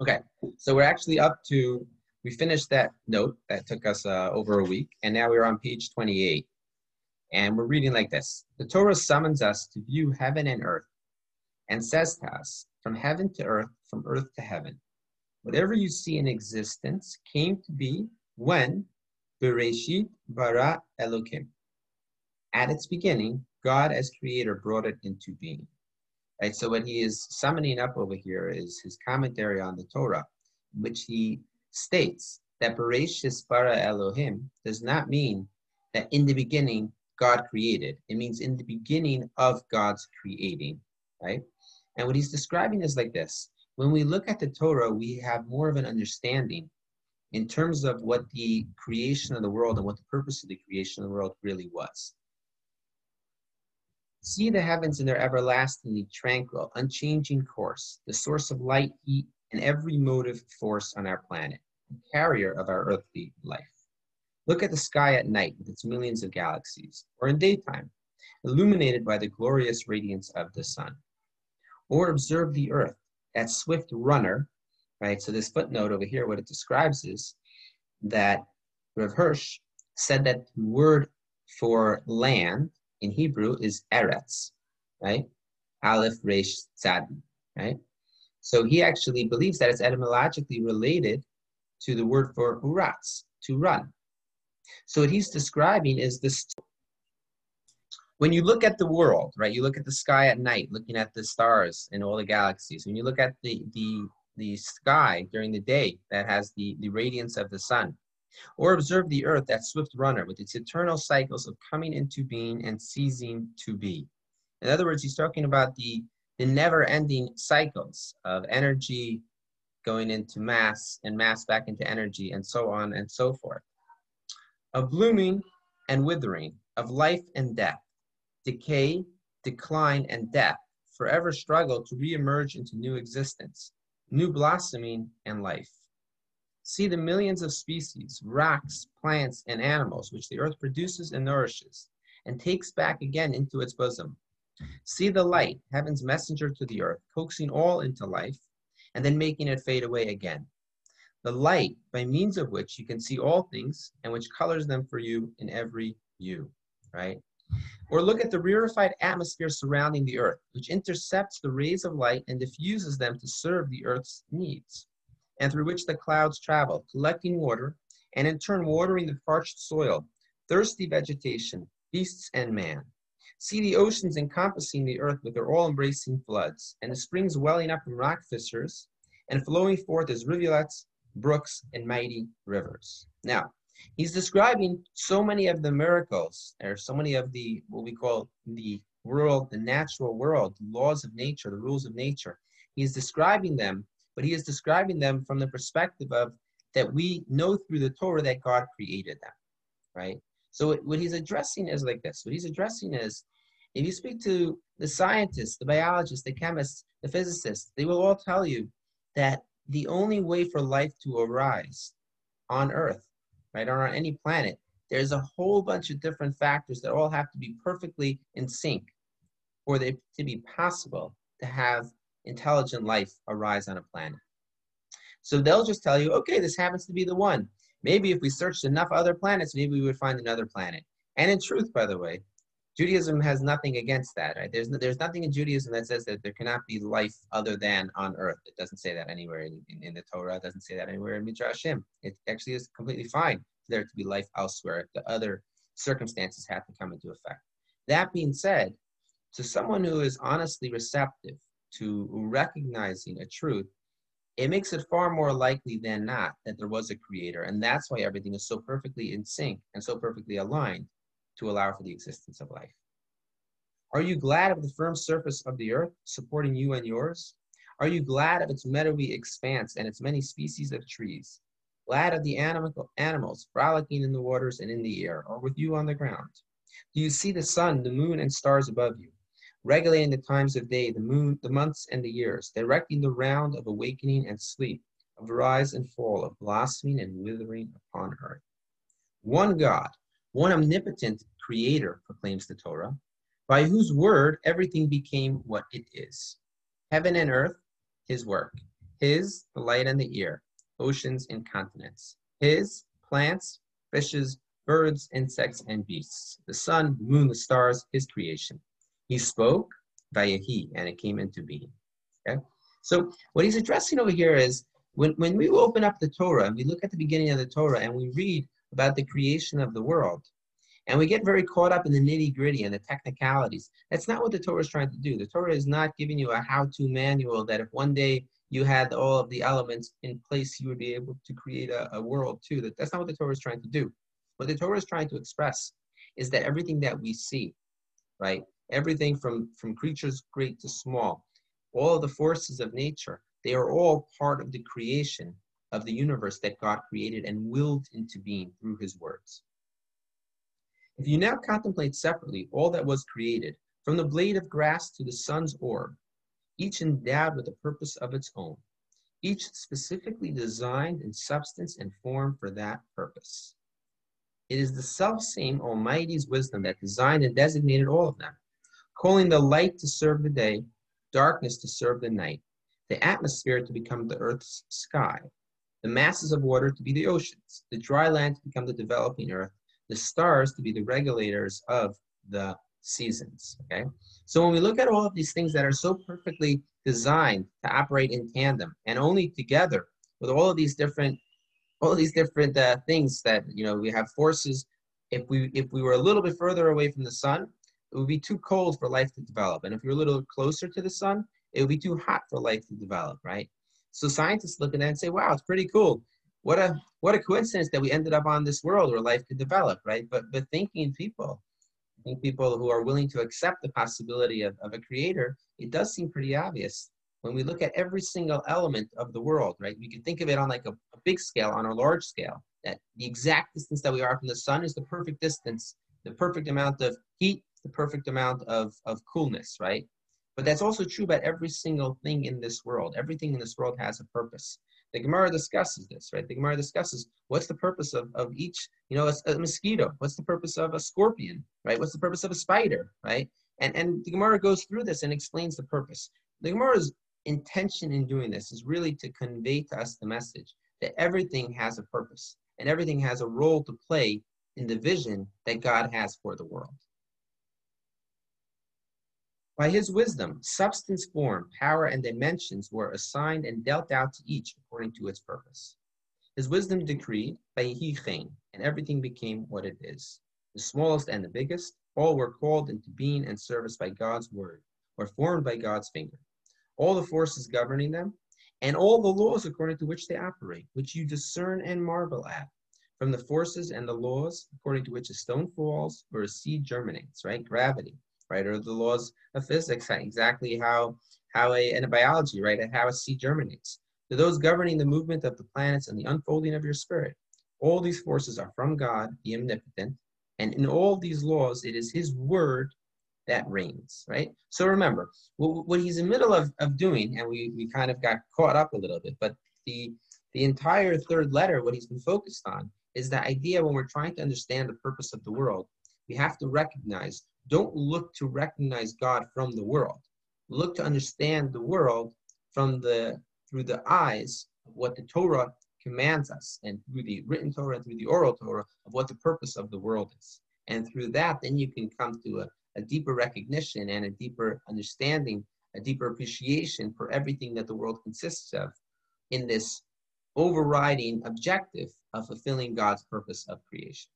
Okay, so we're actually up to, we finished that note that took us uh, over a week, and now we're on page 28. And we're reading like this The Torah summons us to view heaven and earth and says to us, From heaven to earth, from earth to heaven, whatever you see in existence came to be when Bereshit bara Elokim. At its beginning, God as creator brought it into being. So what he is summoning up over here is his commentary on the Torah, which he states that Bereshit bara Elohim does not mean that in the beginning God created. It means in the beginning of God's creating, right? And what he's describing is like this. When we look at the Torah, we have more of an understanding in terms of what the creation of the world and what the purpose of the creation of the world really was. See the heavens in their everlastingly tranquil, unchanging course, the source of light, heat, and every motive force on our planet, the carrier of our earthly life. Look at the sky at night with its millions of galaxies, or in daytime, illuminated by the glorious radiance of the sun. Or observe the earth, that swift runner, right? So this footnote over here, what it describes is that Rav Hirsch said that the word for land in Hebrew is eretz, right? Aleph Resh Tzadi, right? So he actually believes that it's etymologically related to the word for uratz, to run. So what he's describing is this. When you look at the world, right? You look at the sky at night, looking at the stars and all the galaxies. When you look at the the the sky during the day that has the, the radiance of the sun, or observe the earth, that swift runner, with its eternal cycles of coming into being and ceasing to be. In other words, he's talking about the, the never ending cycles of energy going into mass and mass back into energy and so on and so forth. Of blooming and withering, of life and death, decay, decline, and death, forever struggle to reemerge into new existence, new blossoming and life. See the millions of species, rocks, plants, and animals which the earth produces and nourishes, and takes back again into its bosom. See the light, heaven's messenger to the earth, coaxing all into life, and then making it fade away again. The light, by means of which you can see all things, and which colors them for hue in every you, right? Or look at the rarefied atmosphere surrounding the earth, which intercepts the rays of light and diffuses them to serve the earth's needs and through which the clouds travel, collecting water, and in turn watering the parched soil, thirsty vegetation, beasts, and man. See the oceans encompassing the earth with their all embracing floods, and the springs welling up from rock fissures, and flowing forth as rivulets, brooks, and mighty rivers. Now, he's describing so many of the miracles, or so many of the, what we call the world, the natural world, the laws of nature, the rules of nature. He's describing them but he is describing them from the perspective of that we know through the Torah that God created them, right? So what he's addressing is like this. What he's addressing is, if you speak to the scientists, the biologists, the chemists, the physicists, they will all tell you that the only way for life to arise on Earth, right, or on any planet, there's a whole bunch of different factors that all have to be perfectly in sync for it to be possible to have intelligent life arise on a planet. So they'll just tell you, okay, this happens to be the one. Maybe if we searched enough other planets, maybe we would find another planet. And in truth, by the way, Judaism has nothing against that. Right? There's, there's nothing in Judaism that says that there cannot be life other than on earth. It doesn't say that anywhere in, in, in the Torah. It doesn't say that anywhere in Midrashim. It actually is completely fine for there to be life elsewhere the other circumstances have to come into effect. That being said, to someone who is honestly receptive to recognizing a truth, it makes it far more likely than not that there was a creator. And that's why everything is so perfectly in sync and so perfectly aligned to allow for the existence of life. Are you glad of the firm surface of the earth supporting you and yours? Are you glad of its meadowy expanse and its many species of trees? Glad of the animal, animals frolicking in the waters and in the air, or with you on the ground? Do you see the sun, the moon, and stars above you? Regulating the times of day, the moon, the months, and the years, directing the round of awakening and sleep, of rise and fall, of blossoming and withering upon earth. One God, one omnipotent creator, proclaims the Torah, by whose word everything became what it is. Heaven and earth, his work. His, the light and the ear, oceans and continents. His, plants, fishes, birds, insects, and beasts. The sun, moon, the stars, his creation. He spoke, Vayahi, and it came into being. Okay? So what he's addressing over here is when, when we open up the Torah and we look at the beginning of the Torah and we read about the creation of the world, and we get very caught up in the nitty gritty and the technicalities. That's not what the Torah is trying to do. The Torah is not giving you a how to manual that if one day you had all of the elements in place, you would be able to create a, a world too. That, that's not what the Torah is trying to do. What the Torah is trying to express is that everything that we see, right, everything from, from creatures great to small, all of the forces of nature, they are all part of the creation of the universe that God created and willed into being through his words. If you now contemplate separately all that was created, from the blade of grass to the sun's orb, each endowed with a purpose of its own, each specifically designed in substance and form for that purpose. It is the self-same Almighty's wisdom that designed and designated all of them, calling the light to serve the day, darkness to serve the night, the atmosphere to become the earth's sky, the masses of water to be the oceans, the dry land to become the developing earth, the stars to be the regulators of the seasons. Okay, so when we look at all of these things that are so perfectly designed to operate in tandem and only together with all of these different all these different uh, things that you know we have forces if we if we were a little bit further away from the sun it would be too cold for life to develop and if you're a little closer to the sun it would be too hot for life to develop right so scientists look at that and say wow it's pretty cool what a what a coincidence that we ended up on this world where life could develop, right? But but thinking people, I think people who are willing to accept the possibility of, of a creator, it does seem pretty obvious when we look at every single element of the world, right? We can think of it on like a, a big scale, on a large scale, that the exact distance that we are from the sun is the perfect distance, the perfect amount of heat, the perfect amount of, of coolness, right? But that's also true about every single thing in this world. Everything in this world has a purpose. The Gemara discusses this, right? The Gemara discusses what's the purpose of, of each, you know, a, a, mosquito. What's the purpose of a scorpion, right? What's the purpose of a spider, right? And, and the Gemara goes through this and explains the purpose. The Gemara's intention in doing this is really to convey to us the message that everything has a purpose and everything has a role to play in the vision that God has for the world. By his wisdom, substance, form, power, and dimensions were assigned and dealt out to each according to its purpose. His wisdom decreed, and everything became what it is. The smallest and the biggest, all were called into being and service by God's word, or formed by God's finger. All the forces governing them, and all the laws according to which they operate, which you discern and marvel at, from the forces and the laws according to which a stone falls or a seed germinates, right? Gravity, right? Or the laws of physics, exactly how how a in a biology, right? And How a seed germinates. To those governing the movement of the planets and the unfolding of your spirit, all these forces are from God, the omnipotent, and in all these laws, it is His word that reigns, right? So remember, what, what he's in the middle of, of doing, and we, we kind of got caught up a little bit, but the the entire third letter, what he's been focused on, is the idea when we're trying to understand the purpose of the world, we have to recognize don't look to recognize God from the world. Look to understand the world from the through the eyes of what the Torah commands us, and through the written Torah and through the oral Torah of what the purpose of the world is. And through that, then you can come to a, a deeper recognition and a deeper understanding, a deeper appreciation for everything that the world consists of in this overriding objective of fulfilling God's purpose of creation.